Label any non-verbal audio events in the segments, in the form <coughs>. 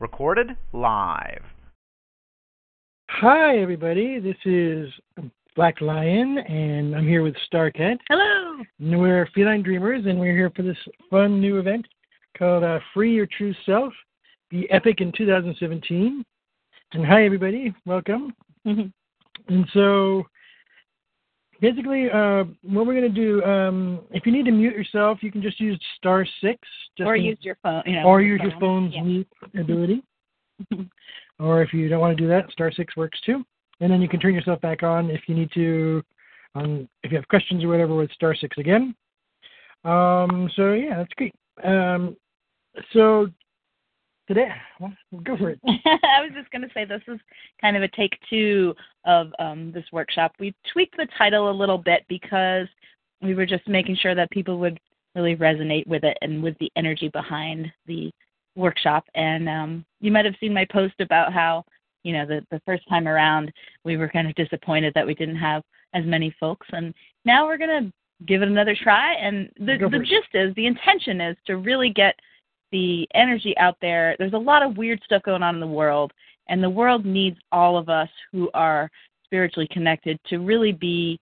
Recorded live. Hi, everybody. This is Black Lion, and I'm here with Starcat. Hello. And we're Feline Dreamers, and we're here for this fun new event called uh, Free Your True Self, the Epic in 2017. And hi, everybody. Welcome. and so, basically, uh, what we're going to do, um, if you need to mute yourself, you can just use star six. Just or in, use your phone. You know, or use your phone's yeah. mute ability. <laughs> or if you don't want to do that, star six works too and then you can turn yourself back on if you need to, um, if you have questions or whatever with star six again. Um, so yeah, that's great. Um, so today, well, go for it. <laughs> I was just going to say this is kind of a take two of um, this workshop. We tweaked the title a little bit because we were just making sure that people would really resonate with it and with the energy behind the workshop. And um, you might have seen my post about how you know the the first time around we were kind of disappointed that we didn't have as many folks and now we're going to give it another try and the the gist is the intention is to really get the energy out there there's a lot of weird stuff going on in the world and the world needs all of us who are spiritually connected to really be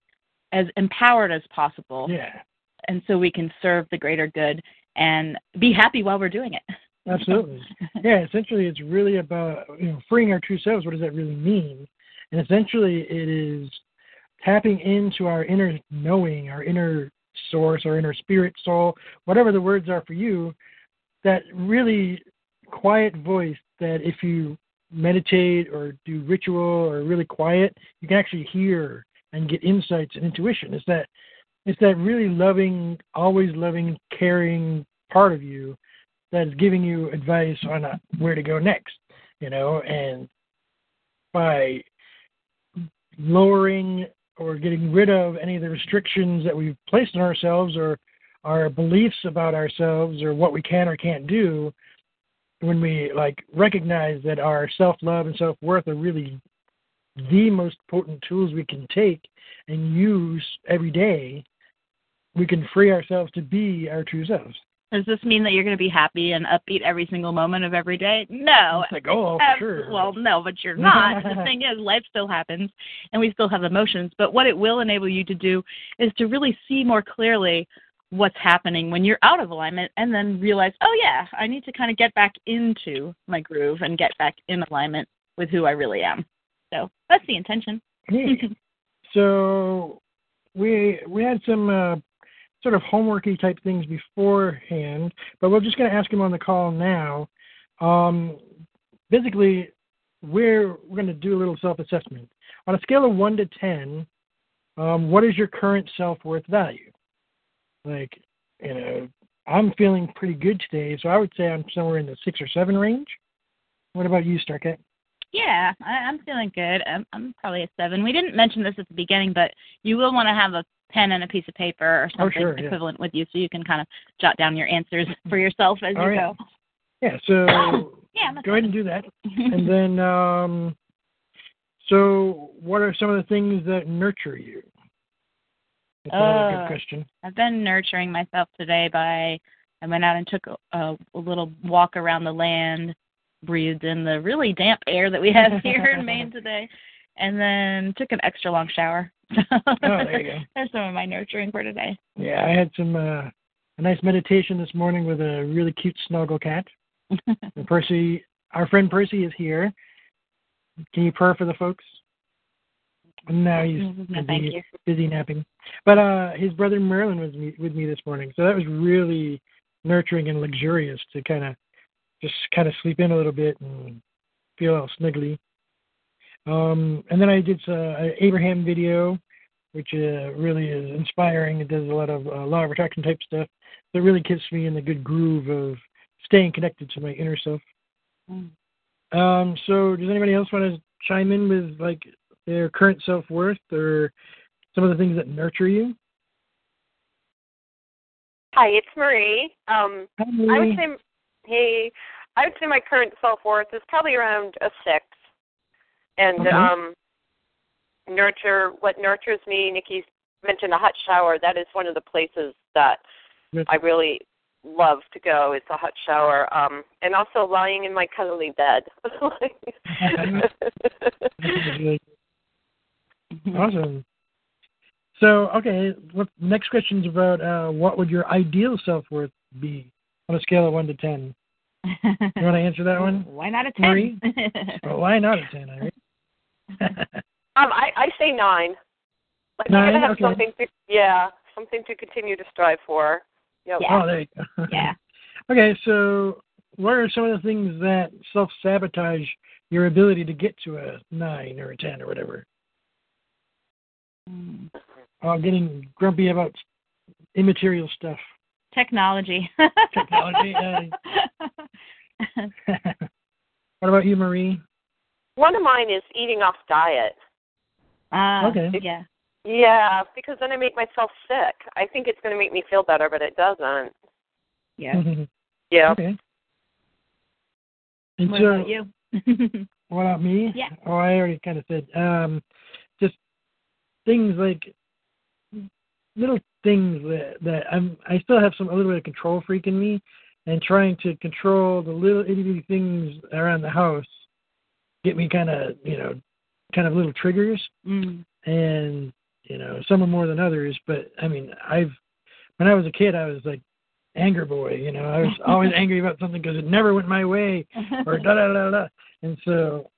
as empowered as possible yeah and so we can serve the greater good and be happy while we're doing it <laughs> Absolutely. yeah, essentially it's really about you know freeing our true selves. What does that really mean? And essentially it is tapping into our inner knowing, our inner source, our inner spirit, soul, whatever the words are for you, that really quiet voice that if you meditate or do ritual or really quiet, you can actually hear and get insights and intuition. It's that it's that really loving, always loving, caring part of you that is giving you advice on uh, where to go next, you know, and by lowering or getting rid of any of the restrictions that we've placed on ourselves or our beliefs about ourselves or what we can or can't do when we like recognize that our self-love and self-worth are really the most potent tools we can take and use every day we can free ourselves to be our true selves does this mean that you're going to be happy and upbeat every single moment of every day? No. It's like, oh, for sure. Well, no, but you're not. the <laughs> thing is, life still happens, and we still have emotions. But what it will enable you to do is to really see more clearly what's happening when you're out of alignment, and then realize, oh yeah, I need to kind of get back into my groove and get back in alignment with who I really am. So that's the intention. <laughs> So we we had some uh, sort of homeworky type things beforehand, but we're just going to ask him on the call now. Um, basically, we're we're going to do a little self-assessment on a scale of one to ten. Um, what is your current self-worth value? Like, you know, I'm feeling pretty good today, so I would say I'm somewhere in the six or seven range. What about you, Starcat? Yeah, I, I'm feeling good. I'm, I'm probably a seven. We didn't mention this at the beginning, but you will want to have a pen and a piece of paper or something oh, sure, equivalent yeah. with you so you can kind of jot down your answers for yourself as All you right. go. Yeah, so <coughs> Yeah, go ahead and do that. <laughs> and then, um, so what are some of the things that nurture you? That's Uh, good question. I've been nurturing myself today by I went out and took a, a, a little walk around the land, breathed in the really damp air that we have here in Maine <laughs> today, and then took an extra long shower. <laughs> Oh, there you go. There's some of my nurturing for today. Yeah, I had some uh, a nice meditation this morning with a really cute snuggle cat. <laughs> Percy, our friend Percy is here. Can you purr for the folks? No, he's No, thank busy, you. busy napping. But uh, his brother Merlin was me, with me this morning, so that was really nurturing and luxurious to kind of just kind of sleep in a little bit and feel all snuggly. Um, and then I did uh, an Abraham video which uh, really is inspiring. It does a lot of uh, law of attraction type stuff. that really keeps me in the good groove of staying connected to my inner self. Mm. Um, so does anybody else want to chime in with like their current self worth or some of the things that nurture you? Hi, it's Marie. Um, Hi, I would Marie. say, hey, I would say my current self worth is probably around a six, and Okay. um, nurture what nurtures me. Nikki mentioned a hot shower. That is one of the places that. I really love to go. Is a hot shower, um, and also lying in my cuddly bed. <laughs> <laughs> awesome. So, okay, what next question is about uh, what would your ideal self worth be on a scale of one to ten? You want to answer that one? <laughs> Why not a ten? Marie? <laughs> Well, why not a ten, Irene? <laughs> Um, I, I say nine. Like Nine? you gotta have Okay. something to yeah, something to continue to strive for. Yep. Yeah. Oh, there you go. yeah. Okay, so what are some of the things that self sabotage your ability to get to a nine or a ten or whatever? Uh, getting grumpy about immaterial stuff. Technology. Technology, <laughs> <laughs> what about you, Marie? One of mine is eating off diet. Ah, Okay. Yeah. Yeah, because then I make myself sick. I think it's going to make me feel better, but it doesn't. Yeah. Yeah. okay. And What so, about you? <laughs> What about me? Yeah. Oh, I already kind of said. Um, just things like little things that that I'm. I still have some a little bit of control freak in me, and trying to control the little itty bitty things around the house get me kind of you know kind of little triggers, mm. and you know some are more than others. But I mean, I've when I was a kid, I was like anger boy. You know, I was <laughs> always angry about something because it never went my way or <laughs> da da da da. And so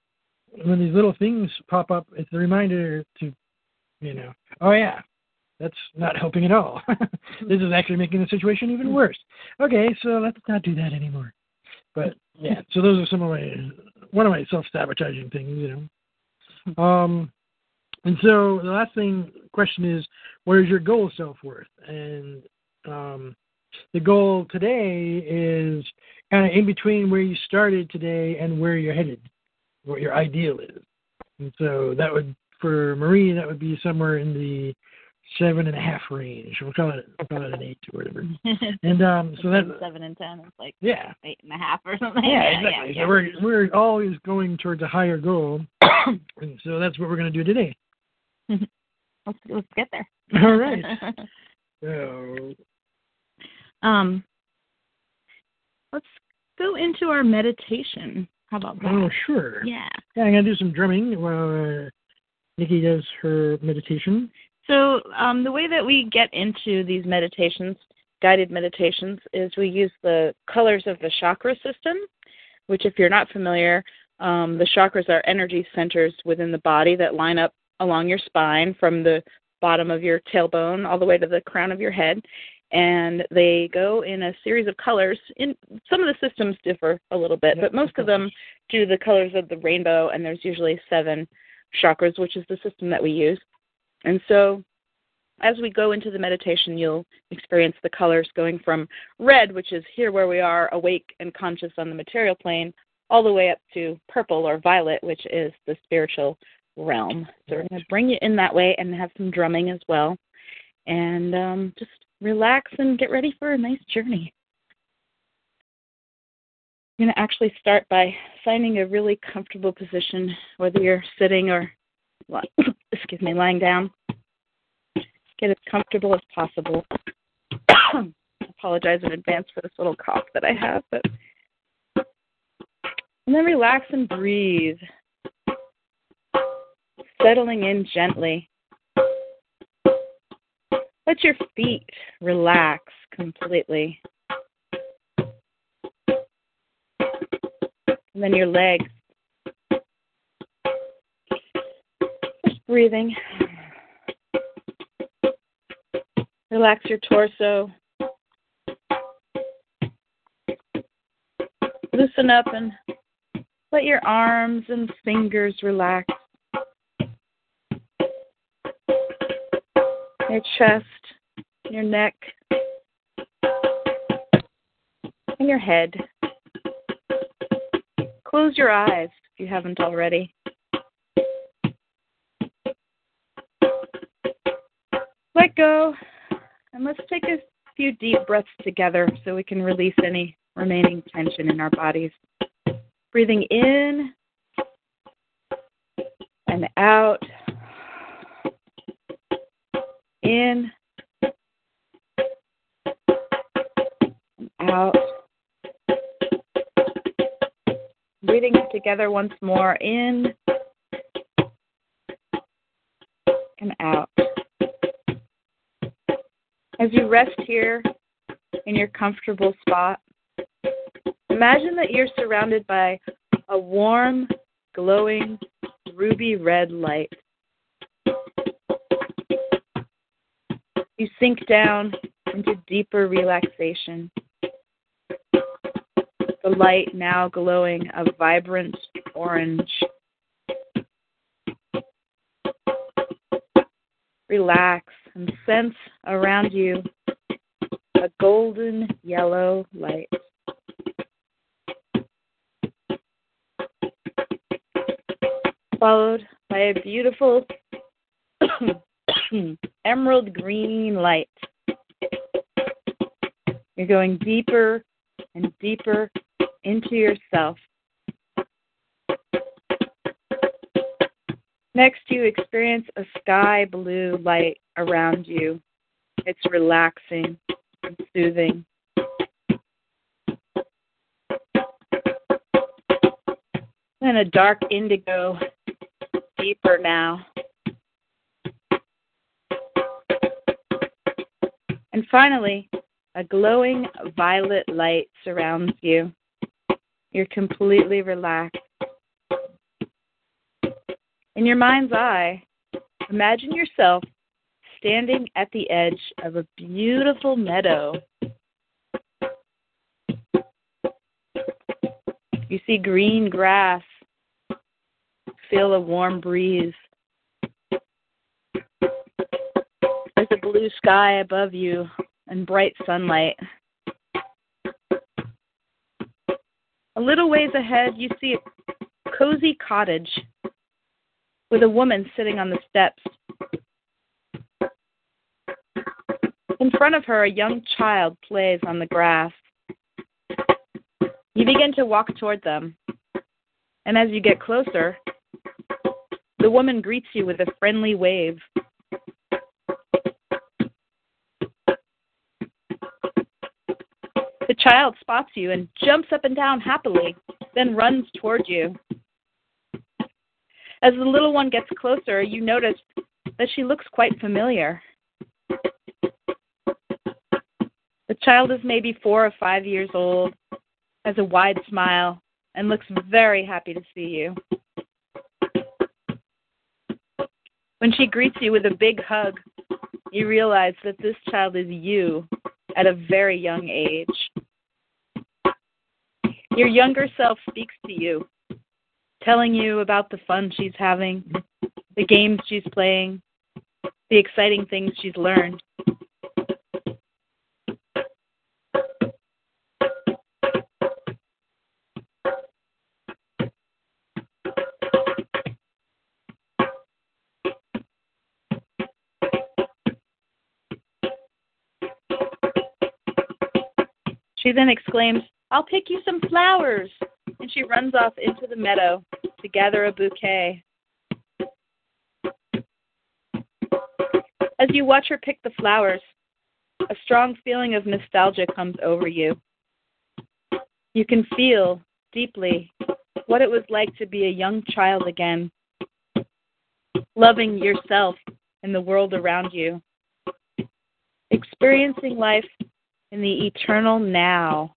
when these little things pop up, it's a reminder to, you know, oh yeah, that's not helping at all. <laughs> this is actually making the situation even worse. Okay, so let's not do that anymore. But yeah, so those are some of my one of my self sabotaging things, you know. Um, and so the last thing question is, where is your goal self worth? And um, the goal today is kind of in between where you started today and where you're headed, what your ideal is. And so that would, for Marie, that would be somewhere in the seven and a half range. We'll call it, we'll call it an eight or whatever. <laughs> And um, so that, seven and ten is like yeah, eight and a half or something. yeah, exactly. Yeah, So we're we're always going towards a higher goal, <coughs> and so that's what we're going to do today. <laughs> let's let's get there. All right. <laughs> So um, let's go into our meditation. How about that? oh sure. Yeah. Yeah, I'm gonna do some drumming while uh, Nikki does her meditation. So um, the way that we get into these meditations, guided meditations, is we use the colors of the chakra system, which, if you're not familiar, um, the chakras are energy centers within the body that line up along your spine from the bottom of your tailbone all the way to the crown of your head. And they go in a series of colors. In some of the systems differ a little bit, but most of of them do the colors of the rainbow. And there's usually seven chakras, which is the system that we use. And so as we go into the meditation, you'll experience the colors going from red, which is here where we are, awake and conscious on the material plane, all the way up to purple or violet, which is the spiritual realm. So we're going to bring you in that way and have some drumming as well. And um, just relax and get ready for a nice journey. You're going to actually start by finding a really comfortable position, whether you're sitting or, <coughs> excuse me, lying down get as comfortable as possible. <coughs> Apologize in advance for this little cough that I have, but and then relax and breathe. Settling in gently. Let your feet relax completely. And then your legs. Just breathing. Relax your torso. Loosen up and let your arms and fingers relax. your chest, your neck, and your head. Close your eyes if you haven't already. Let go, and let's take a few deep breaths together so we can release any remaining tension in our bodies. Breathing in and out. In and out. Breathing together once more in and out. As you rest here in your comfortable spot, imagine that you're surrounded by a warm, glowing, ruby red light. You sink down into deeper relaxation. The light now glowing a vibrant orange. Relax and sense around you a golden yellow light. Followed by a beautiful <coughs> emerald green light. You're going deeper and deeper into yourself. Next, you experience a sky blue light around you. It's relaxing and soothing. Then a dark indigo, deeper now. And finally, a glowing violet light surrounds you. You're completely relaxed. In your mind's eye, imagine yourself standing at the edge of a beautiful meadow. You see green grass, feel a warm breeze. There's a blue sky above you and bright sunlight. A little ways ahead, you see a cozy cottage with a woman sitting on the steps. In front of her, a young child plays on the grass. You begin to walk toward them, and as you get closer, the woman greets you with a friendly wave. Child spots you and jumps up and down happily, then runs toward you. As the little one gets closer, you notice that she looks quite familiar. The child is maybe four or five years old, has a wide smile, and looks very happy to see you. When she greets you with a big hug, you realize that this child is you at a very young age. Your younger self speaks to you, telling you about the fun she's having, the games she's playing, the exciting things she's learned. She then exclaims, I'll pick you some flowers. And she runs off into the meadow to gather a bouquet. As you watch her pick the flowers, a strong feeling of nostalgia comes over you. You can feel deeply what it was like to be a young child again, loving yourself and the world around you, experiencing life in the eternal now,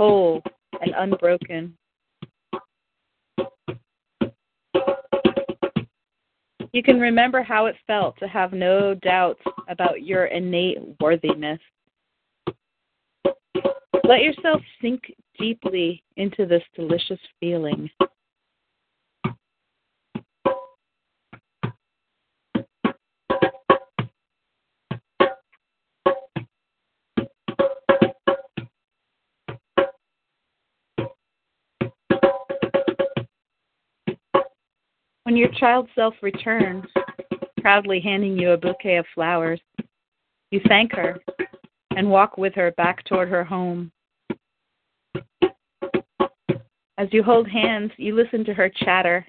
whole and unbroken. You can remember how it felt to have no doubts about your innate worthiness. Let yourself sink deeply into this delicious feeling. Your child self returns, proudly handing you a bouquet of flowers, you thank her and walk with her back toward her home. As you hold hands, you listen to her chatter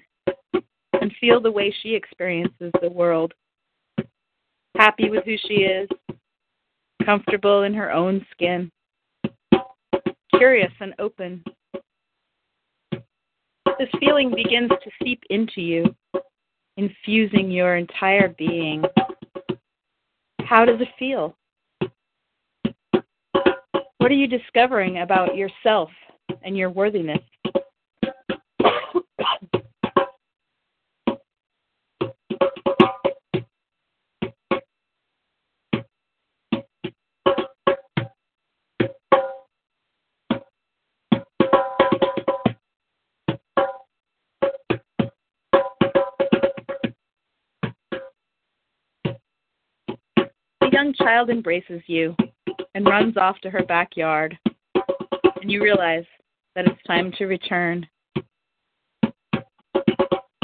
and feel the way she experiences the world. Happy with who she is, comfortable in her own skin, curious and open. This feeling begins to seep into you, infusing your entire being. How does it feel? What are you discovering about yourself and your worthiness? Child embraces you and runs off to her backyard, and you realize that it's time to return.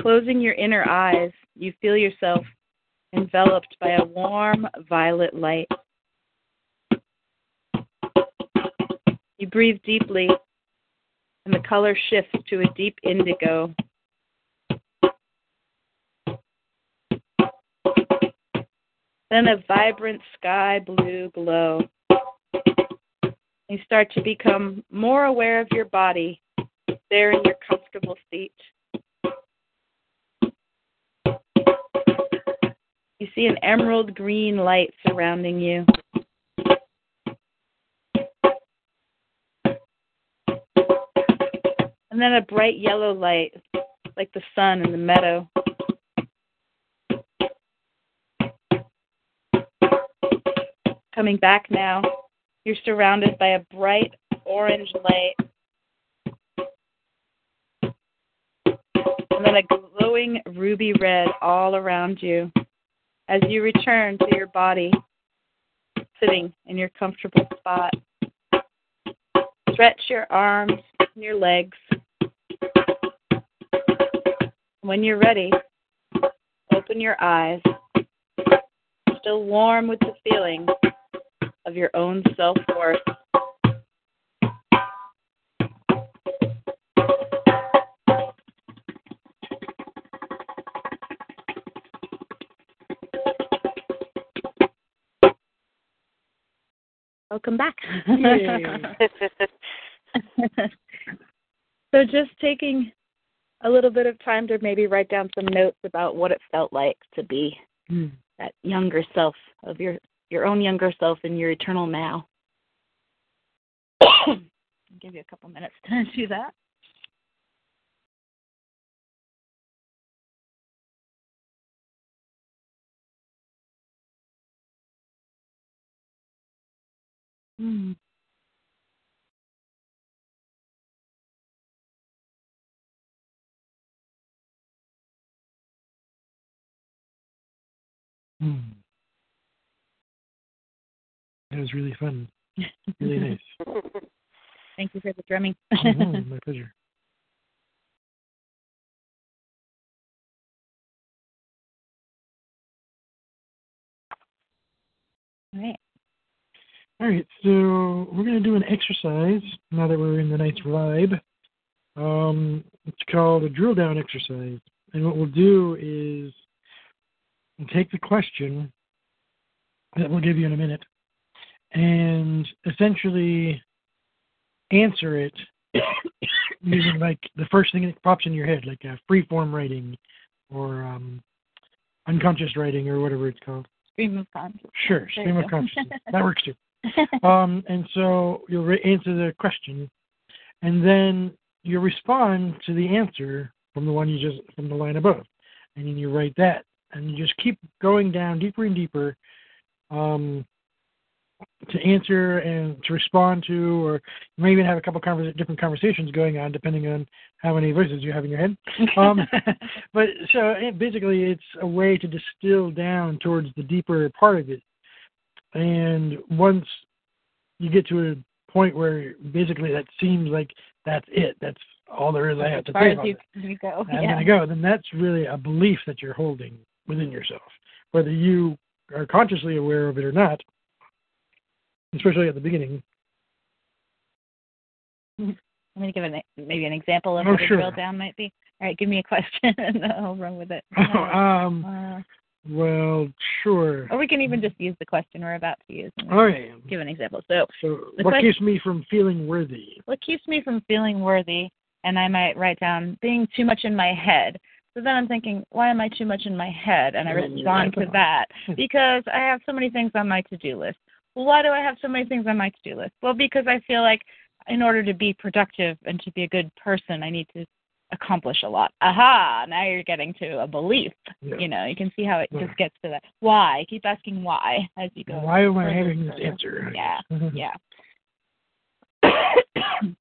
Closing your inner eyes, you feel yourself enveloped by a warm violet light. You breathe deeply, and the color shifts to a deep indigo. Then a vibrant sky blue glow. You start to become more aware of your body there in your comfortable seat. You see an emerald green light surrounding you. And then a bright yellow light, like the sun in the meadow. Coming back now, you're surrounded by a bright orange light. And then a glowing ruby red all around you as you return to your body, sitting in your comfortable spot. Stretch your arms and your legs. When you're ready, open your eyes, still warm with the feeling of your own self worth. Welcome back. <laughs> so, just taking a little bit of time to maybe write down some notes about what it felt like to be Mm. that younger self of your your own younger self and your eternal now. <coughs> I'll give you a couple minutes to do that. Mm. Hmm. That was really fun. Really <laughs> nice. Thank you for the drumming. <laughs> My pleasure. All right. All right, so we're going to do an exercise now that we're in the nice vibe. Um, it's called a drill down exercise. And what we'll do is take the question that we'll give you in a minute and essentially answer it <coughs> using like the first thing that pops in your head, like a free form writing or um, unconscious writing or whatever it's called. Stream of consciousness. Sure, stream of consciousness. <laughs> that works too. Um, and so you'll re- answer the question, and then you respond to the answer from the one you just from the line above, and then you write that, and you just keep going down deeper and deeper um, to answer and to respond to, or you may even have a couple different conversations going on depending on how many voices you have in your head. Um, <laughs> but so it, basically, it's a way to distill down towards the deeper part of it. And once you get to a point where basically that seems like that's it, that's all there is I have to say as about you, it. you go. I'm yeah. gonna go, then that's really a belief that you're holding within yourself, whether you are consciously aware of it or not. Especially at the beginning. I'm going to give an, maybe an example of Oh, what a drill down might be. All right, give me a <laughs> question and I'll run with it. <laughs> um. Uh, Well, sure. or we can even just use the question we're about to use All right. Give an example. So, So, what quest- keeps me from feeling worthy? what keeps me from feeling worthy? And I might write down being too much in my head. So then I'm thinking, why am I too much in my head? And I you respond to that because I have so many things on my to do list. Why do I have so many things on my to do list? Well, because I feel like in order to be productive and to be a good person, I need to accomplish a lot. Aha! Now you're getting to a belief. Yeah. You know, you can see how it Yeah. just gets to that. Why? Keep asking why as you go. Why am I having this answer? <laughs> Yeah, yeah. <coughs>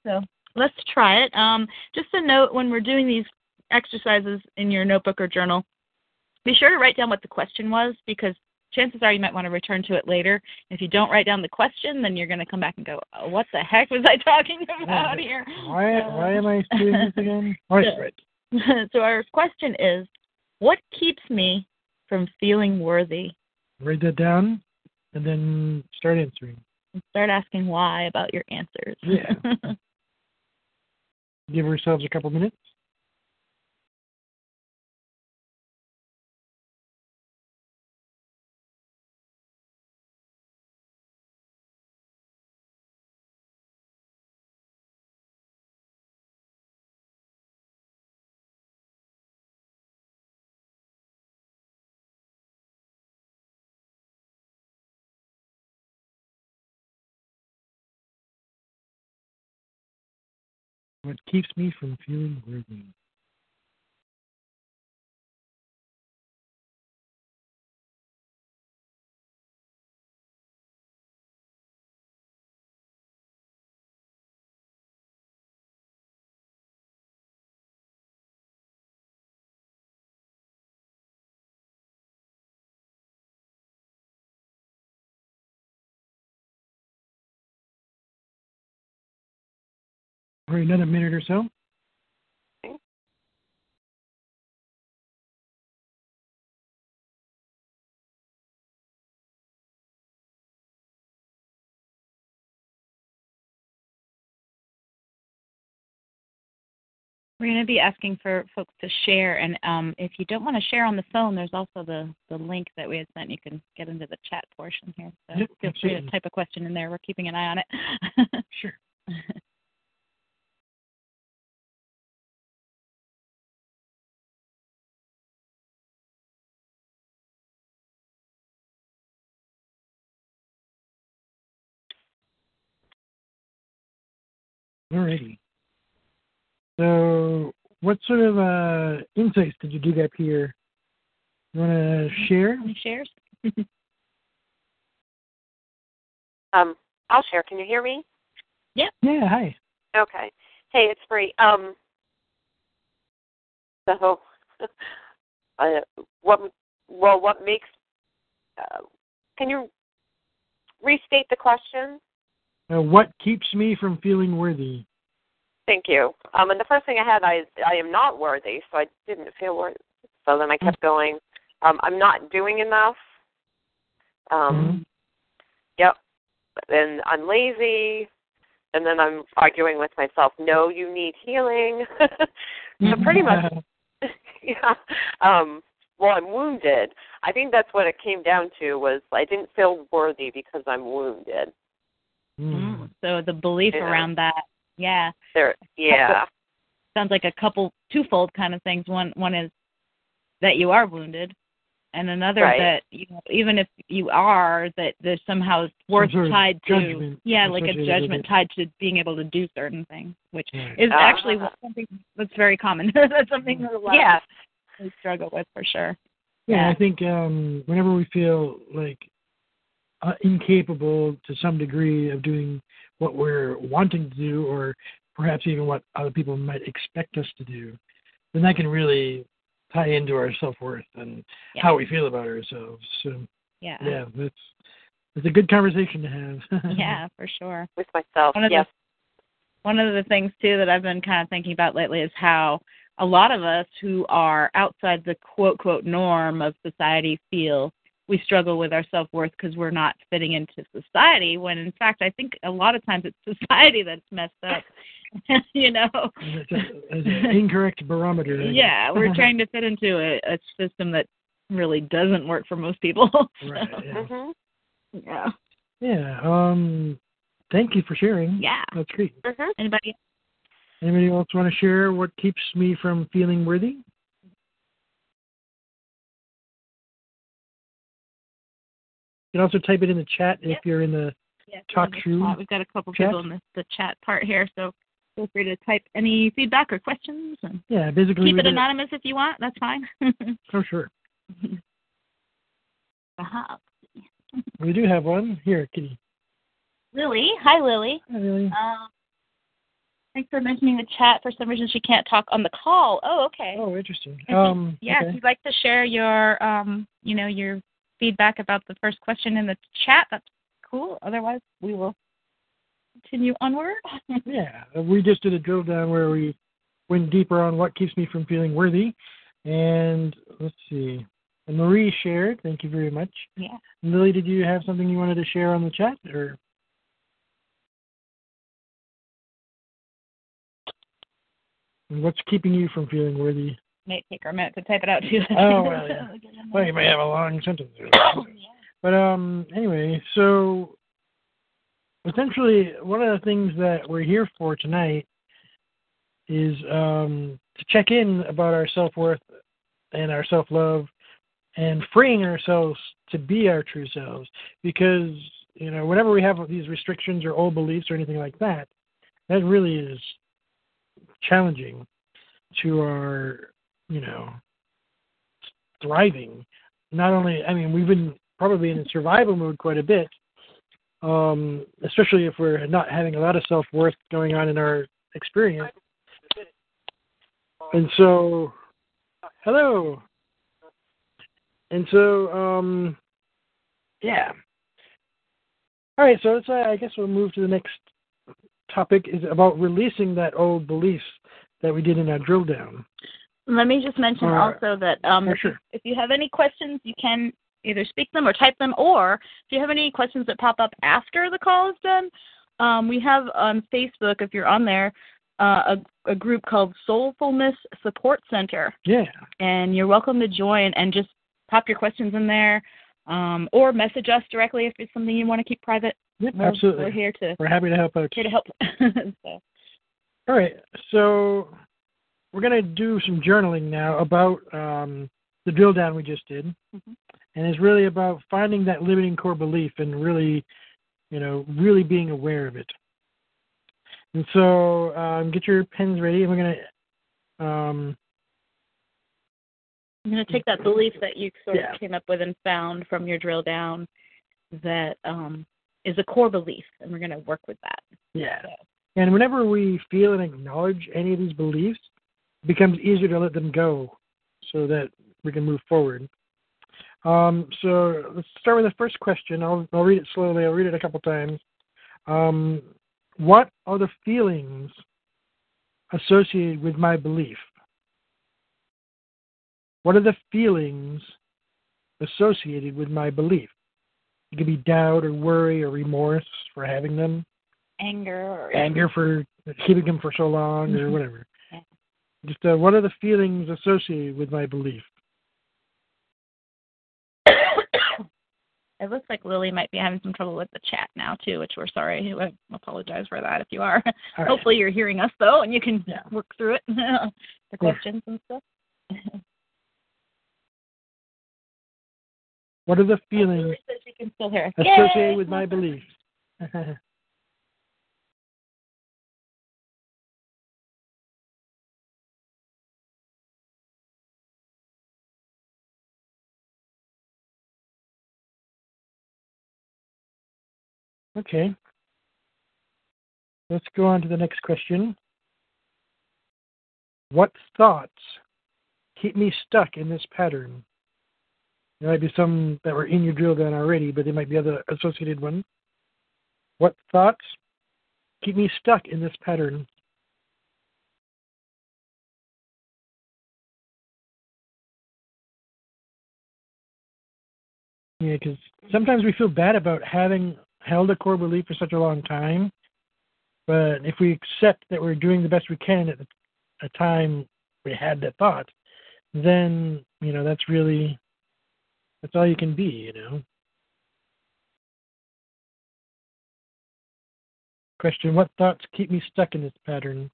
so let's try it. Um, just a note when we're doing these exercises in your notebook or journal, be sure to write down what the question was because chances are you might want to return to it later. If you don't write down the question, then you're going to come back and go, oh, "What the heck was I <laughs> talking about here?" Why? Why am I um, doing this <laughs> again? All right, right. so our question is, what keeps me from feeling worthy? Write that down, and then start answering. And start asking why about your answers. Yeah. <laughs> Give ourselves a couple minutes. What keeps me from feeling worthy? For another minute or so. We're going to be asking for folks to share, and um, if you don't want to share on the phone, there's also the, the link that we had sent. You can get into the chat portion here. So Yep, feel free to type a question in there. We're keeping an eye on it. Sure. <laughs> Alrighty. So, what sort of uh, insights did you dig up here? You want to share? Shares? <laughs> Um, I'll share. Can you hear me? Yeah. Yeah, hi. Okay. Hey, it's Bree. Um, so, <laughs> uh, what? Well, what makes? Uh, can you restate the question? Uh, what keeps me from feeling worthy? Thank you. Um, and the first thing I had, I I am not worthy, so I didn't feel worthy. So then I kept going. Um, I'm not doing enough. Um, Yep. Then I'm lazy. And then I'm arguing with myself. No, you need healing. <laughs> so pretty much, <laughs> <laughs> yeah. Um, well, I'm wounded. I think that's what it came down to was I didn't feel worthy because I'm wounded. Mm. So the belief Yeah. around that, yeah, There, yeah, sounds like a couple twofold kind of things. One one is that you are wounded, and another Right. that you know, even if you are, that there's somehow worth sort of tied to judgment yeah, like a judgment tied to being able to do certain things, which Right. is Ah. actually something that's very common. <laughs> that's something that a lot yeah, of us we struggle with for sure. Yeah, Yeah. I think um, whenever we feel like uh, incapable to some degree of doing what we're wanting to do, or perhaps even what other people might expect us to do, then that can really tie into our self worth and Yeah. how we feel about ourselves. So Yeah. yeah, that's it's a good conversation to have. <laughs> Yeah, for sure. with myself. One of Yes. one of the things too that I've been kind of thinking about lately is how a lot of us who are outside the quote quote norm of society feel we struggle with our self worth because we're not fitting into society. When in fact, I think a lot of times it's society that's messed up. <laughs> you know, It's a- it's an incorrect barometer. I yeah, we're <laughs> trying to fit into a, a system that really doesn't work for most people. <laughs> Right, yeah. Mhm. yeah. Yeah. Um. Thank you for sharing. Yeah. That's great. Mhm. Anybody? Anybody else want to share what keeps me from feeling worthy? You can also type it in the chat if you're in the. Yeah, Talk the chat. We've got a couple chat. people in the, the chat part here, so feel free to type any feedback or questions and Yeah, basically. keep it anonymous if you want. That's fine. <laughs> Oh, sure. <laughs> uh-huh. We do have one here, Kitty. Lily, hi Lily. Hi, Lily. Um, thanks for mentioning the chat. For some reason, she can't talk on the call. Oh, okay. Oh, interesting. Um. yeah, if okay. you'd like to share your, um, you know, your feedback about the first question in the chat, that's cool. Otherwise, we will continue onward. <laughs> Yeah, we just did a drill down where we went deeper on what keeps me from feeling worthy. And let's see. And Marie shared. Thank you very much. yeah. Lily, did you have something you wanted to share on the chat, or what's keeping you from feeling worthy? May take her a minute to type it out too. Oh, well, <laughs> yeah. Well, you may have a long sentence. <coughs> But um, anyway, so essentially, one of the things that we're here for tonight is um, to check in about our self worth and our self love, and freeing ourselves to be our true selves. Because you know, whenever we have these restrictions or old beliefs or anything like that, that really is challenging to our, you know, thriving. Not only, I mean, we've been probably in survival mode quite a bit, um, especially if we're not having a lot of self worth going on in our experience. And so, hello. And so, um, yeah. All right, so let's, uh, I guess we'll move to the next topic is about releasing that old beliefs that we did in our drill down. Let me just mention Uh, also that um, if, you, sure. if you have any questions, you can either speak them or type them, or if you have any questions that pop up after the call is done, um, we have on Facebook, if you're on there, uh, a, a group called Soulfulness Support Center, Yeah. and you're welcome to join and just pop your questions in there, um, or message us directly if it's something you want to keep private. Yep, We're, absolutely. We're here to We're happy to help out. here to help. <laughs> so, All right, so we're going to do some journaling now about um, the drill down we just did. Mhm. And it's really about finding that limiting core belief and really, you know, really being aware of it. And so um, get your pens ready, and we're going to. Um, I'm going to take that belief that you sort Yeah. of came up with and found from your drill down that um, is a core belief, and we're going to work with that. yeah. So, And whenever we feel and acknowledge any of these beliefs, becomes easier to let them go so that we can move forward. Um, so let's start with the first question. I'll, I'll read it slowly. I'll read it a couple times. Um, what are the feelings associated with my belief? What are the feelings associated with my belief? It could be doubt or worry or remorse for having them anger or anger for keeping them for so long or Mhm. <laughs> whatever. Yeah. Just uh, what are the feelings associated with my belief? <coughs> it looks like Lily might be having some trouble with the chat now too, which we're sorry. I apologize for that if you are. Right. Hopefully you're hearing us though, and you can Yeah. work through it, <laughs> the Yeah. questions and stuff. What are the feelings Lily says she can still hear associated Yay! with my belief? <laughs> okay. Let's go on to the next question. What thoughts keep me stuck in this pattern? There might be some that were in your drill down already, but there might be other associated ones. What thoughts keep me stuck in this pattern? Yeah, because sometimes we feel bad about having held a core belief for such a long time. But if we accept that we're doing the best we can at the a time we had that thought, then you know that's really that's all you can be, you know. Question: What thoughts keep me stuck in this pattern?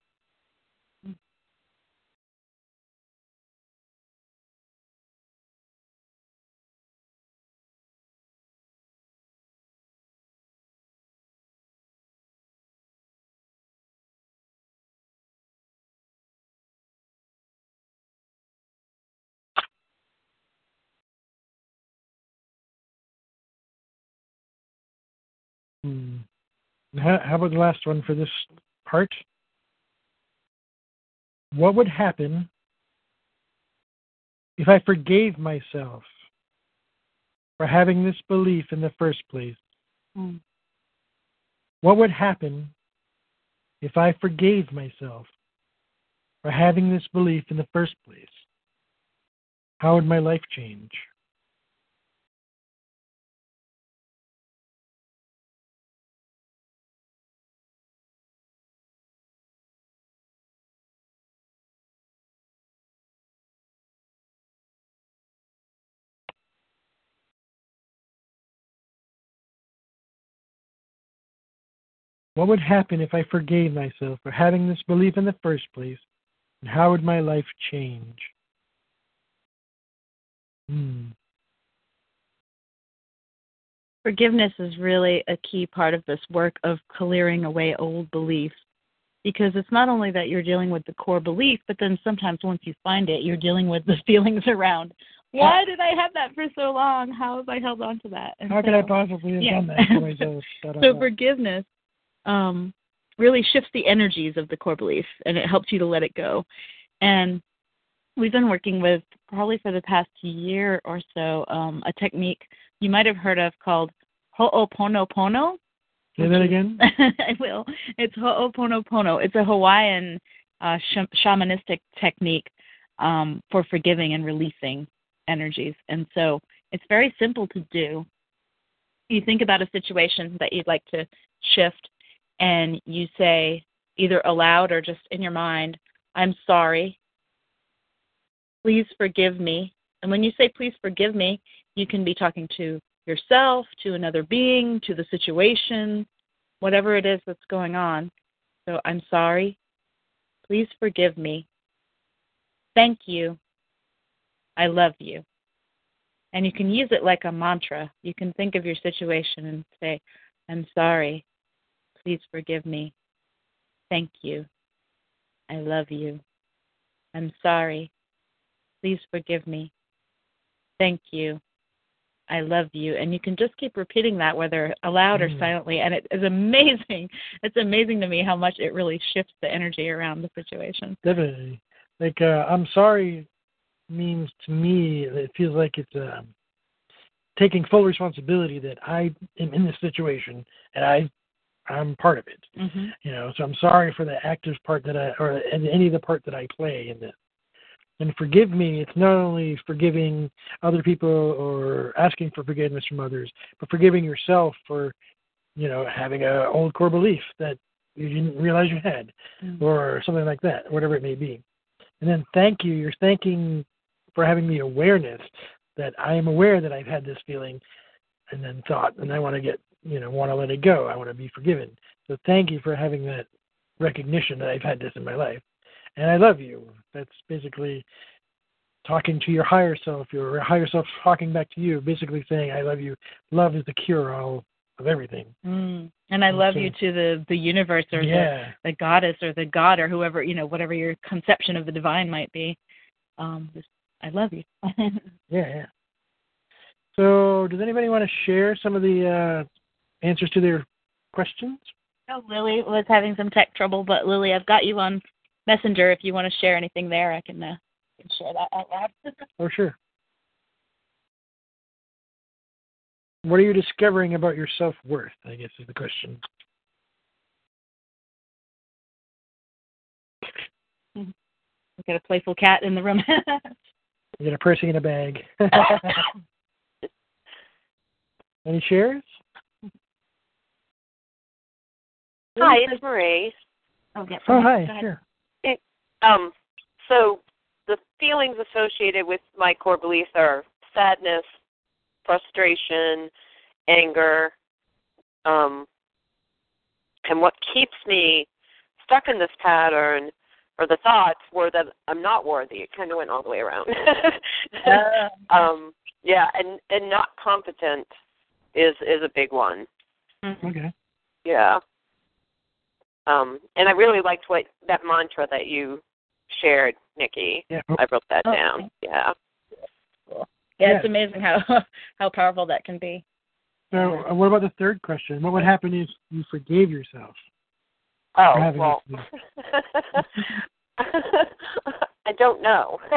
How, how about the last one for this part? What would happen if I forgave myself for having this belief in the first place? Mm. What would happen if I forgave myself for having this belief in the first place? How would my life change? What would happen if I forgave myself for having this belief in the first place? And how would my life change? Hmm. Forgiveness is really a key part of this work of clearing away old beliefs because it's not only that you're dealing with the core belief, but then sometimes once you find it, you're dealing with the <laughs> feelings around. Why did I have that for so long? How have I held on to that? And How so, could I possibly have yeah. done that? Anyways, I was- I don't so forgiveness um, really shifts the energies of the core belief and it helps you to let it go. And we've been working with probably for the past year or so um, a technique you might have heard of called Ho'oponopono. Say that again. <laughs> I will. It's Ho'oponopono. It's a Hawaiian uh, sh- shamanistic technique um, for forgiving and releasing energies. And so it's very simple to do. You think about a situation that you'd like to shift, and you say either aloud or just in your mind, I'm sorry. Please forgive me. And when you say please forgive me, you can be talking to yourself, to another being, to the situation, whatever it is that's going on. So I'm sorry. Please forgive me. Thank you. I love you. And you can use it like a mantra. You can think of your situation and say, I'm sorry. Please forgive me. Thank you. I love you. I'm sorry. Please forgive me. Thank you. I love you. And you can just keep repeating that, whether aloud or Mm. silently. And it is amazing. <laughs> It's amazing to me how much it really shifts the energy around the situation. Definitely. Like uh, I'm sorry means to me it feels like it's um, taking full responsibility that I am in this situation and I I'm part of it. hmm You know, so I'm sorry for the active part that I or and any of the part that I play in this. And forgive me, it's not only forgiving other people or asking for forgiveness from others, but forgiving yourself for, you know, having a old core belief that you didn't realize you had Mm. or something like that, whatever it may be. And then thank you. You're thanking for having the awareness that I am aware that I've had this feeling and then thought, and I want to get, you know, want to let it go. I want to be forgiven. So thank you for having that recognition that I've had this in my life. And I love you. That's basically talking to your higher self, your higher self talking back to you, basically saying, I love you. Love is the cure all of everything. Mm. And I love you to the the universe or Yeah. the, the goddess or the god or whoever you know whatever your conception of the divine might be. Um, just, I love you. <laughs> Yeah, yeah. So, does anybody want to share some of the uh, answers to their questions? oh, Lily was having some tech trouble, but Lily, I've got you on Messenger. If you want to share anything there, I can, uh, can share that out loud. <laughs> Oh, sure. What are you discovering about your self worth? I guess is the question. <laughs> We got a playful cat in the room. <laughs> You got a person in a bag. Any shares? Hi, it's Marie. oh, yeah. Oh, Go hi. ahead. Sure. Um, so the feelings associated with my core beliefs are sadness, frustration, anger, um, and what keeps me stuck in this pattern or the thoughts were that I'm not worthy. It kind of went all the way around. <laughs> Uh, um, yeah, and and not competent is is a big one. mhm. Okay. Yeah. Um, and I really liked what that mantra that you shared, Nikki. Yeah. I wrote that Oh, down. thanks. Yeah. Cool. Yeah, Yeah. it's amazing how <laughs> how powerful that can be. So, uh, what about the third question? What would happen if you forgave yourself? Oh for well. <laughs> I don't know. <laughs>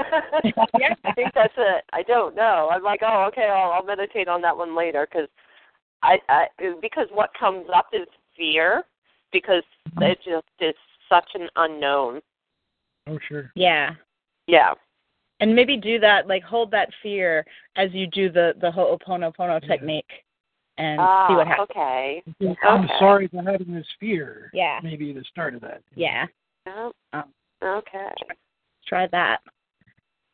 Yeah. I think that's it. I don't know. I'm like, oh, okay, I'll, I'll meditate on that one later because I, I because what comes up is fear because it just is such an unknown. Oh, sure. Yeah. Yeah. And maybe do that, like hold that fear as you do the the Ho'oponopono Yeah. technique, and ah, see what happens. okay. I'm Okay. sorry for having this fear. Yeah. Maybe the start of that. Yeah. Oh, Um, okay. try that.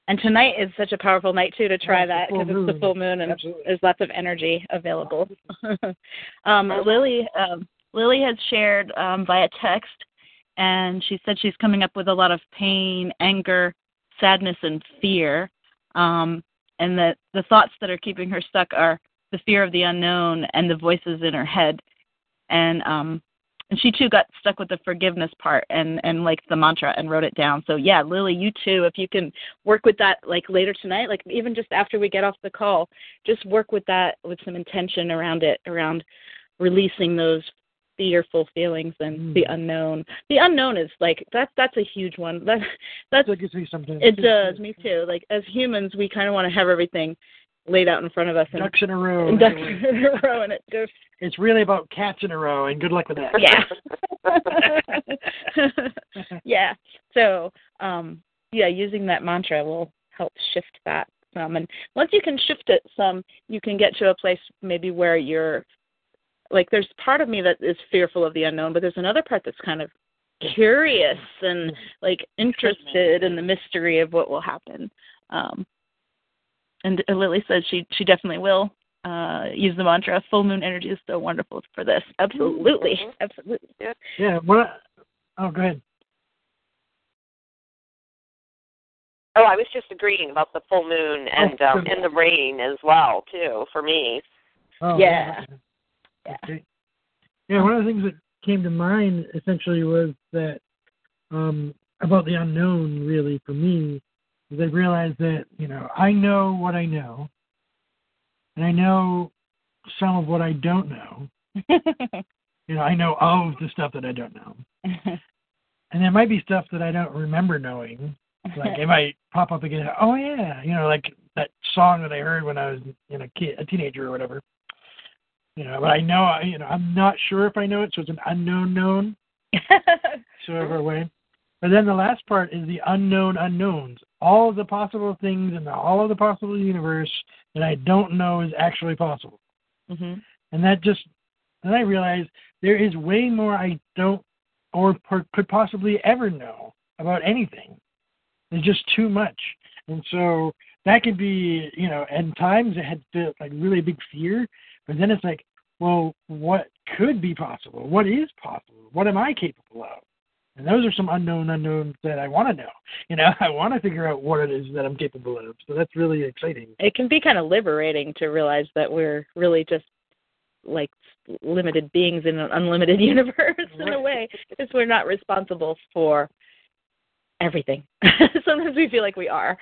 And tonight is such a powerful night too to try that because it's the full moon and Absolutely. there's lots of energy available. <laughs> um, Lily, um, Lily has shared um, via text, and she said she's coming up with a lot of pain, anger, sadness, and fear, um, and that the thoughts that are keeping her stuck are the fear of the unknown and the voices in her head, and um, and she too got stuck with the forgiveness part and and like the mantra and wrote it down. So yeah, Lily, you too, if you can work with that like later tonight, like even just after we get off the call, just work with that with some intention around it, around releasing those fearful feelings and Mm. the unknown. The unknown is like that's that's a huge one. <laughs> That that's That gives me something. it does me too. Like as humans, we kind of want to have everything laid out in front of us and, Ducks in a row. ducks in a row, and it goes It's really about cats in a row, and good luck with that. yeah <laughs> <laughs> yeah so um yeah using that mantra will help shift that some and once you can shift it some you can get to a place maybe where you're like there's part of me that is fearful of the unknown but there's another part that's kind of curious and like interested in the mystery of what will happen um and lily says she she definitely will uh use the mantra full moon energy is so wonderful for this absolutely Mhm. absolutely Yeah. What? Oh, go ahead. Oh, I was just agreeing about the full moon and Oh, um and the rain as well too for me. Oh, Yeah. okay. Yeah. Okay. Yeah, one of the things that came to mind essentially was that um, about the unknown, really, for me, is I realized that, you know, I know what I know, and I know some of what I don't know. <laughs> You know, I know all of the stuff that I don't know. <laughs> And there might be stuff that I don't remember knowing. Like it might pop up again. Oh yeah, you know, like that song that I heard when I was, you know, kid, a teenager or whatever. You know, but I know, I- you know, I'm not sure if I know it, so it's an unknown known <laughs> sort of a way. But then the last part is the unknown unknowns. All of the possible things in the, all of the possible universe that I don't know is actually possible. hmm And that just, then I realized there is way more I don't or per, could possibly ever know about anything. There's just too much. And so that could be, you know, And times it had felt like really big fear, but then it's like, well, what could be possible? What is possible? What am I capable of? And those are some unknown unknowns that I want to know. You know, <laughs> I want to figure out what it is that I'm capable of. So that's really exciting. It can be kind of liberating to realize that we're really just like limited beings in an unlimited <laughs> universe in a way, because we're not responsible for everything. <laughs> Sometimes we feel like we are,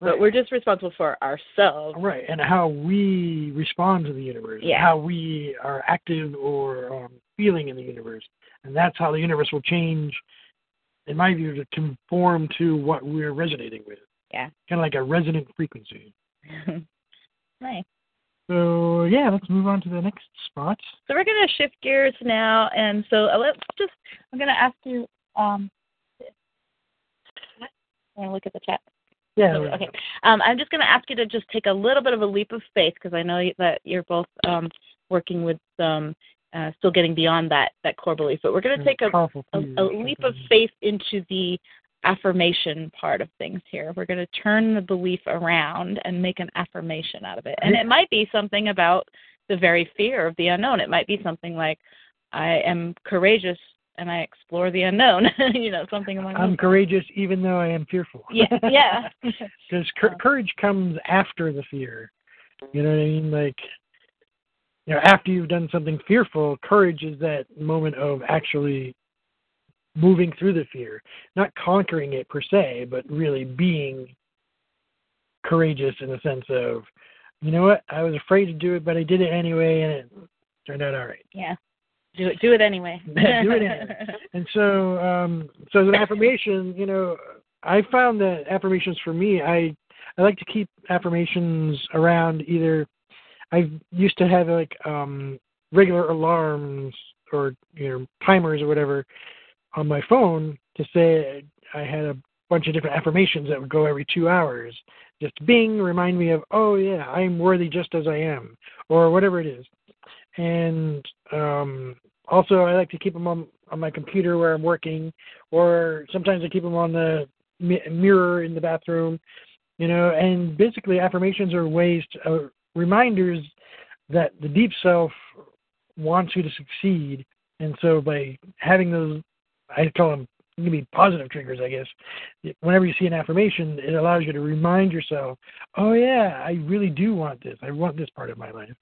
but we're just responsible for ourselves. Right, and how we respond to the universe, Yeah. how we are active or um, feeling in the universe, and that's how the universe will change, in my view, to conform to what we're resonating with. Yeah. kind of like a resonant frequency. <laughs> nice. So yeah, let's move on to the next spot. So we're going to shift gears now, and so uh, let's just. I'm going to ask you. Um, Want to look at the chat? Yeah. Okay. Um, I'm just going to ask you to just take a little bit of a leap of faith because I know that you're both um, working with um, uh, still getting beyond that that core belief. But we're going to take a, a, a leap of faith into the affirmation part of things here. We're going to turn the belief around and make an affirmation out of it. And it might be something about the very fear of the unknown. It might be something like, I am courageous and I explore the unknown. <laughs> you know, something along I'm those courageous even though I am fearful. Yeah, yeah. <laughs> Because courage comes after the fear. You know what I mean? Like, you know, after you've done something fearful, courage is that moment of actually moving through the fear, not conquering it per se, but really being courageous in the sense of, you know what, I was afraid to do it, but I did it anyway, and it turned out all right. yeah. Do it do it anyway. <laughs> do it anyway. And so, um, so as an affirmation, you know, I found that affirmations for me, I I like to keep affirmations around. Either I used to have like um, regular alarms or you know timers or whatever on my phone to say I had a bunch of different affirmations that would go every two hours. Just bing, remind me of, oh yeah, I'm worthy just as I am, or whatever it is. And um, also, I like to keep them on on my computer where I'm working, or sometimes I keep them on the mi- mirror in the bathroom. You know, and basically, affirmations are ways to, uh, reminders that the deep self wants you to succeed, and so by having those, I call them can be positive triggers, I guess. Whenever you see an affirmation, it allows you to remind yourself, oh yeah, I really do want this. I want this part of my life.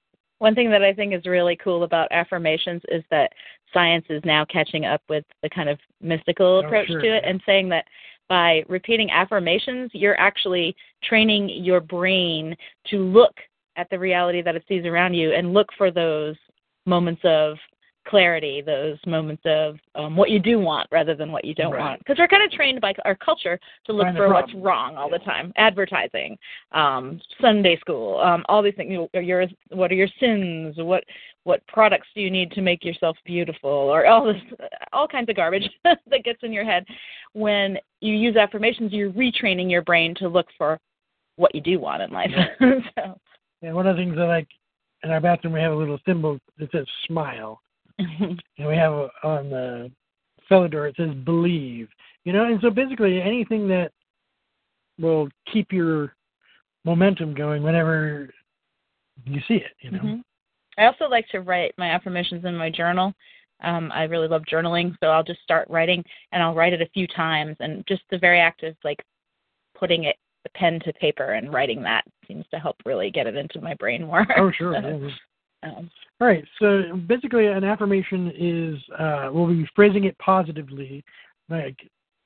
One thing that I think is really cool about affirmations is that science is now catching up with the kind of mystical Oh, approach sure. to it and saying that by repeating affirmations, you're actually training your brain to look at the reality that it sees around you and look for those moments of clarity, those moments of um, what you do want rather than what you don't Right. want. Because we're kind of trained by our culture to look Find for what's wrong all the time. Advertising, um, Sunday school, um, all these things. You know, your what are your sins? What what products do you need to make yourself beautiful? Or all this, all kinds of garbage <laughs> that gets in your head. When you use affirmations, you're retraining your brain to look for what you do want in life. <laughs> so. And one of the things I like in our bathroom, we have a little symbol that says smile. <laughs> and we have on the cellar door it says believe you know and so basically anything that will keep your momentum going whenever you see it you know Mhm. I also like to write my affirmations in my journal. Um, I really love journaling, so I'll just start writing, and I'll write it a few times. And just the very act of like putting it the pen to paper and writing that seems to help really get it into my brain more. oh sure <laughs> So. Um, all right so basically an affirmation is uh we'll be phrasing it positively like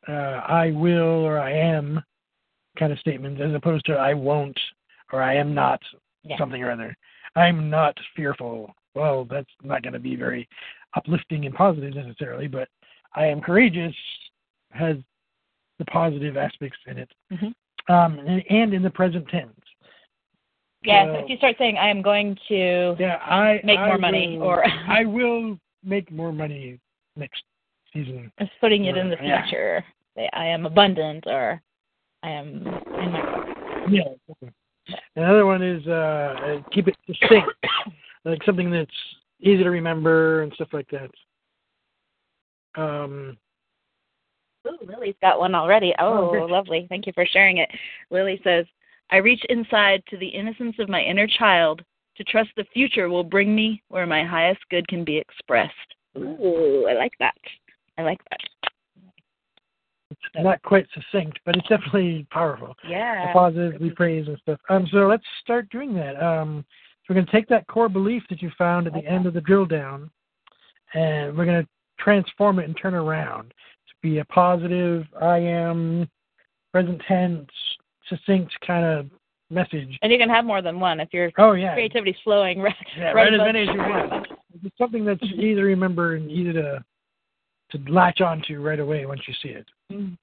uh i will or i am kind of statements as opposed to i won't or i am not yeah. something or other. I'm not fearful. Well, that's not going to be very uplifting and positive necessarily, but I am courageous has the positive aspects in it. Mhm. Um, and, and in the present tense. Yeah. So- so if you start saying, "I am going to," Yeah, I Make I more money, or- <laughs> I will make more money next season. it's putting it in the Yeah. future. Say, "I am abundant," or "I am in my." Yeah. Another one is uh, keep it succinct, <coughs> like something that's easy to remember and stuff like that. Um, Ooh, Lily's got one already. Oh, Oh, lovely. Thank you for sharing it. Lily says, I reach inside to the innocence of my inner child to trust the future will bring me where my highest good can be expressed. Ooh, I like that. I like that. it's not quite succinct, but it's definitely powerful. Yeah. positive we praise and stuff. Um, so let's start doing that. Um, so we're going to take that core belief that you found at the end of the drill down, and we're going to transform it and turn around to be a positive, I am, present tense, succinct kind of message. And you can have more than one if your Oh yeah, creativity's flowing. Right, yeah, right <laughs> as many as you want. It's something that's easy to remember and easy to to latch onto right away once you see it. Mm.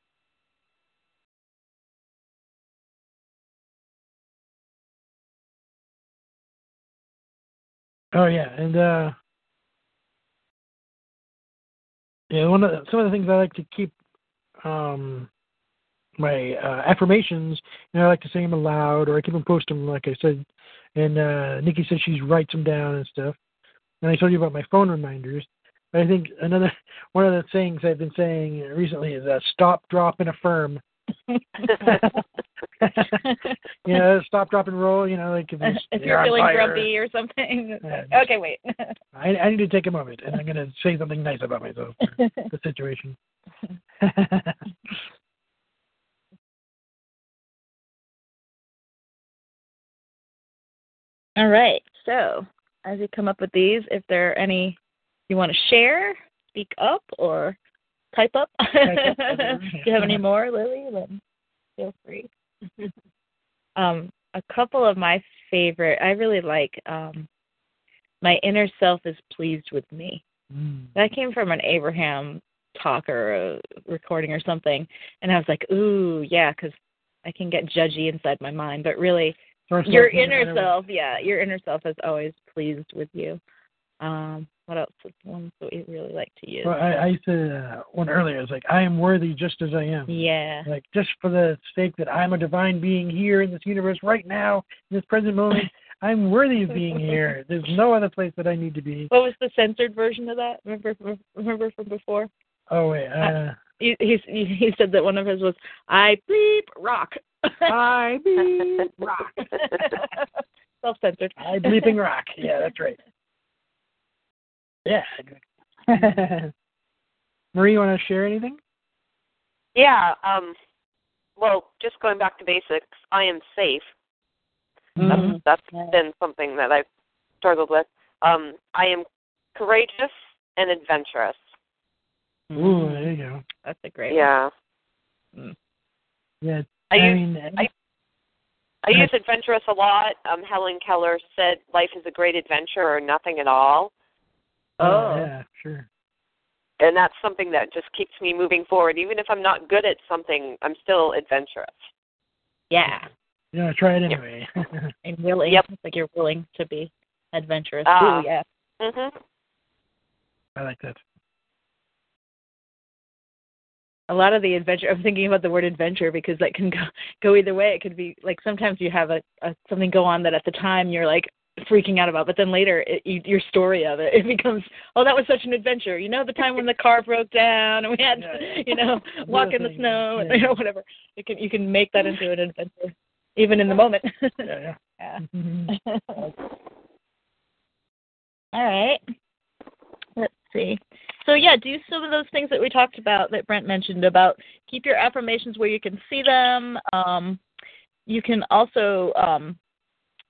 Oh yeah, and uh yeah, one of the, some of the things I like to keep um my uh, affirmations, and I like to say them aloud, or I keep them post them, like I said. And uh, Nikki says she writes them down and stuff. And I told you about my phone reminders. But I think another <laughs> one of the things I've been saying recently is uh, stop, drop, and affirm. <laughs> you know, stop, drop, and roll. You know, like if, if you're feeling grumpy or something. <laughs> Yeah. okay, wait. I, I need to take a moment, and I'm going to say something nice about myself the situation. All right. So, as you come up with these, if there are any you want to share, speak up, or type up. <laughs> Do you have any more, Lily? Then feel free. <laughs> um, a couple of my favorite. I really like. Um, my inner self is pleased with me. Mm. That came from an Abraham talk or a recording or something, and I was like, ooh, yeah, because I can get judgy inside my mind, but really, your inner whenever- self, yeah, your inner self is always pleased with you. Um, what else is one that we really like to use? Well, I, I to uh, one earlier. It's like I am worthy just as I am. yeah. Like just for the sake that I'm a divine being here in this universe right now, in this present moment, <laughs> I'm worthy of being here. There's no other place that I need to be. What was the censored version of that? Remember, remember from before? Oh wait, uh, He he he said that one of his was I bleep rock. I be <laughs> rock. Self censored. I bleeping rock. Yeah, that's right. Yeah. <laughs> Marie, you want to share anything? Yeah. Um. Well, just going back to basics, I am safe. Mhm. That's Yeah. been something that I've struggled with. Um. I am courageous and adventurous. Ooh, there you go. That's a great Yeah. Yeah. I I use mean, I- I use adventurous a lot. Um, Helen Keller said life is a great adventure or nothing at all. Oh. yeah, sure. And that's something that just keeps me moving forward. Even if I'm not good at something, I'm still adventurous. Yeah. You know, try it anyway. <laughs> And willing. Yep. It's like you're willing to be adventurous Ah. too, yeah. Mhm. I like that. A lot of the adventure i'm thinking about the word adventure because that can go <laughs> go either way. It could be like sometimes you have a, a something go on that at the time you're like freaking out about but then later it, you, your story of it <laughs> it becomes oh that was such an adventure. You know the time when the car broke down and we had Yeah. to <laughs> you know walk in the snow and you know whatever. You can you can make that into an adventure even in the moment. Yeah, yeah. Yeah. Mm-hmm. All right. Let's see. So yeah, do some of those things that we talked about that Brent mentioned about keep your affirmations where you can see them. Um, you can also um,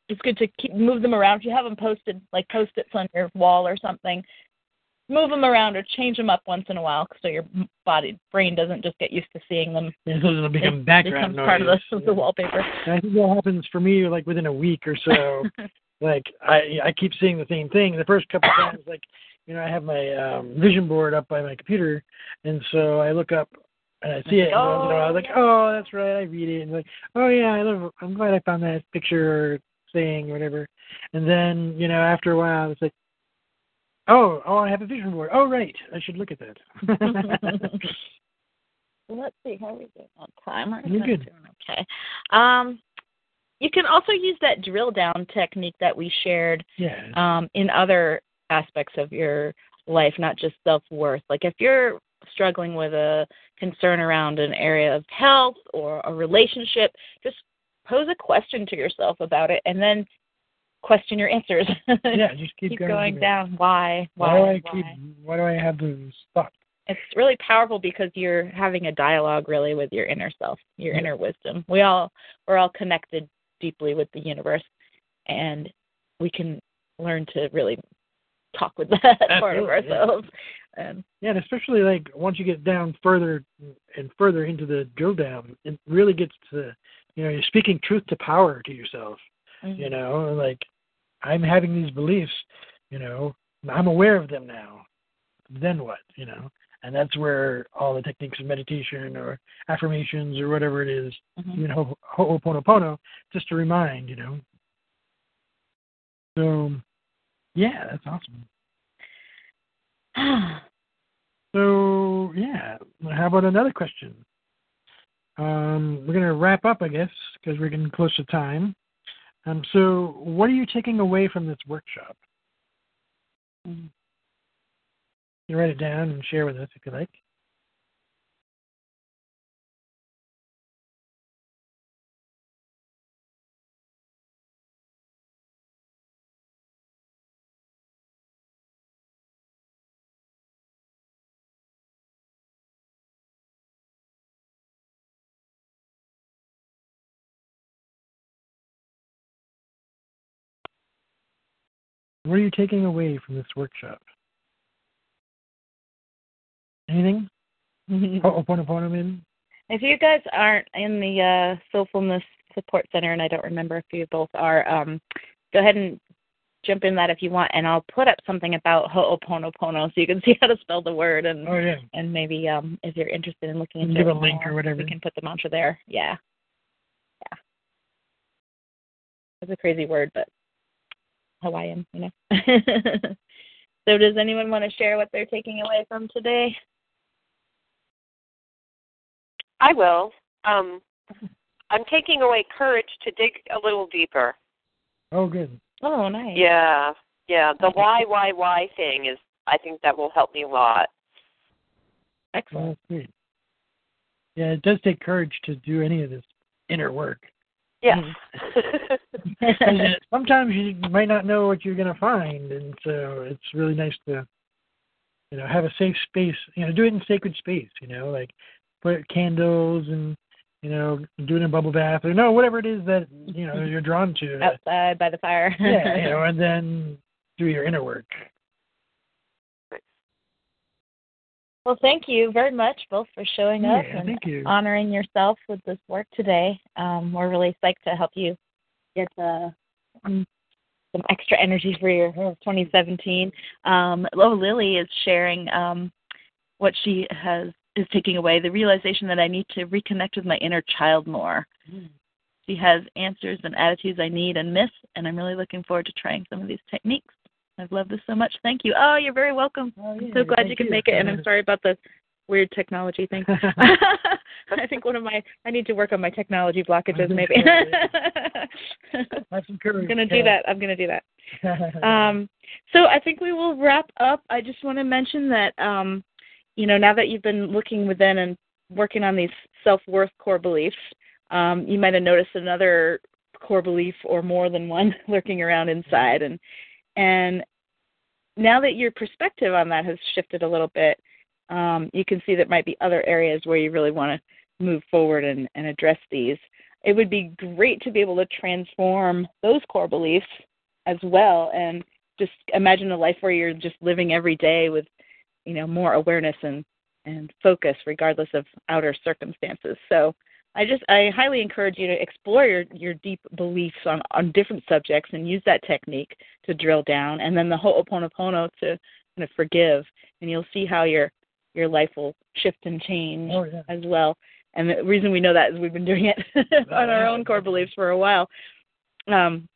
it's good to keep move them around. If you have them posted like post-its on your wall or something, move them around or change them up once in a while so your body brain doesn't just get used to seeing them. Yeah, so it'll become It background becomes noise. part of the, Yeah. the wallpaper. I think that happens for me like within a week or so. <laughs> like I I keep seeing the same thing. The first couple of times, like you know, I have my um, vision board up by my computer, and so I look up and I see it. And once in a while, I was like, oh, that's right. I read it, and like, oh yeah, I love. I'm glad I found that picture or saying or whatever. And then you know, after a while, it's like, oh, oh, I have a vision board. Oh right, I should look at that. <laughs> Let's see how we doing on time. We're You're good. okay. Um, you can also use that drill down technique that we shared yeah. um, in other aspects of your life, not just self worth. Like if you're struggling with a concern around an area of health or a relationship, just pose a question to yourself about it and then question your answers. yeah, <laughs> just keep, keep going, going down. Why? Why, Why? do I why? keep? Why do I have those thoughts? it's really powerful because you're having a dialogue really with your inner self, your Yeah. inner wisdom. We all we're all connected deeply with the universe and we can learn to really talk with that <laughs> part of Absolutely, yeah. ourselves. And Yeah, and especially like once you get down further and further into the drill down, it really gets to you know you're speaking truth to power to yourself. mm-hmm. You know, like I'm having these beliefs. You know, I'm aware of them now. Then what? You know, and that's where all the techniques of meditation or affirmations or whatever it is, Mhm. you know, ho'oponopono, just to remind. You know. So, yeah, that's awesome. So yeah, how about another question? um, we're going to wrap up, I guess, because we're getting close to time. Um, so, what are you taking away from this workshop? Mm. You write it down and share with us if you like. What are you taking away from this workshop? Anything? <laughs> Ho'oponopono, maybe? If you guys aren't in the uh, Soulfulness Support Center, and I don't remember if you both are, um, go ahead and jump in that if you want, and I'll put up something about Ho'oponopono so you can <laughs> see how to spell the word, and Oh, yeah. and maybe um, if you're interested in looking into give it a link more, or whatever. we can put the mantra there. Yeah, yeah. It's a crazy word, but Hawaiian, you know. <laughs> so, does anyone want to share what they're taking away from today? I will. Um, I'm taking away courage to dig a little deeper. Oh, good. Oh, nice. Yeah, yeah. The why, why, why thing is. I think that will help me a lot. Oh, Excellent. that's great. Yeah, it does take courage to do any of this inner work. Yes. <laughs> Uh, sometimes you might not know what you're going to find, and so it's really nice to, you know, have a safe space. You know, do it in sacred space. You know, like put candles and you know, do it in a bubble bath or no, whatever it is that you know you're drawn to. Outside by the fire. yeah, you <laughs> know, and then do your inner work. Well, thank you very much both for showing up Yeah, and honoring yourself with this work today. Um, we're really psyched to help you get uh, some extra energy for your uh, 2017. Um, oh, Lily is sharing um, what she has is taking away the realization that I need to reconnect with my inner child more. She has answers and attitudes I need and miss, and I'm really looking forward to trying some of these techniques. I've loved this so much. Thank you. Oh, you're very welcome. Oh, I'm so glad you could you. make it, and I'm <laughs> sorry about the weird technology thing. <laughs> <laughs> I think one of my I need to work on my technology blockages maybe. Have some courage. I'm gonna do that. I'm gonna do that. Um, so I think we will wrap up. I just want to mention that um, you know now that you've been looking within and working on these self worth core beliefs, um, you might have noticed another core belief or more than one lurking around inside, and and now that your perspective on that has shifted a little bit, um, you can see that might be other areas where you really want to move forward and, and address these. It would be great to be able to transform those core beliefs as well and just imagine a life where you're just living every day with you know more awareness and and focus regardless of outer circumstances so i just i highly encourage you to explore your your deep beliefs on on different subjects and use that technique to drill down and then the ho'oponopono to kind of forgive and you'll see how your your life will shift and change Oh, yeah. as well and the reason we know that is we've been doing it <laughs> on our own core beliefs for a while um,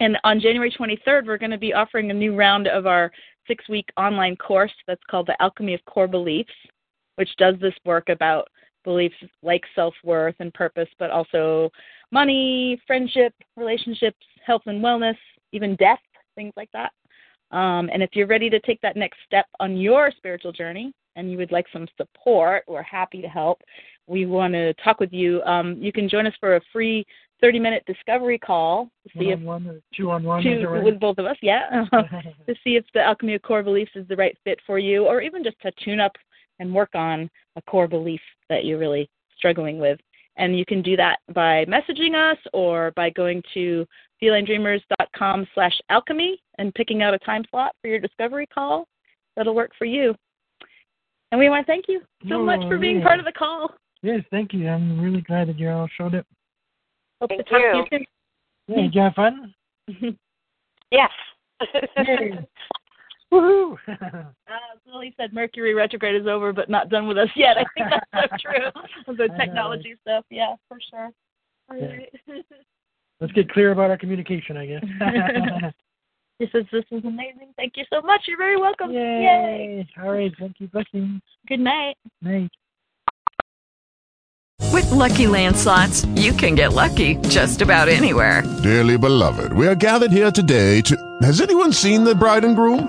and on January 23rd, we're going to be offering a new round of our six week online course that's called The Alchemy of Core Beliefs, which does this work about beliefs like self worth and purpose, but also money, friendship, relationships, health and wellness, even death, things like that. Um, and if you're ready to take that next step on your spiritual journey and you would like some support, we're happy to help. We want to talk with you. Um, you can join us for a free 30 minute discovery call to see if one on one or two on one. two with both of us, yeah, <laughs> <laughs> to see if the alchemy of core beliefs is the right fit for you, or even just to tune up and work on a core belief that you're really struggling with. And you can do that by messaging us or by going to felinedreamers.com slash alchemy and picking out a time slot for your discovery call. That'll work for you. And we want to thank you so oh, much for being yeah. part of the call. Yes, thank you. I'm really glad that you all showed up. Hope Thank to talk you. to you Yeah, did you have fun? soon. <laughs> Yes. <laughs> Yay. Woohoo! <laughs> Uh, Lily said Mercury retrograde is over, but not done with us yet. I think that's so <laughs> true. The I know, technology stuff, yeah, for sure. All Yeah. <laughs> Let's get clear about our communication, I guess. this is this is amazing. Thank you so much. You're very welcome. Yay! All right, thank you. Blessings. Good night. Night. With With Lucky Land slots, you can get lucky just about anywhere. Dearly beloved, we are gathered here today to. Has anyone seen the bride and groom?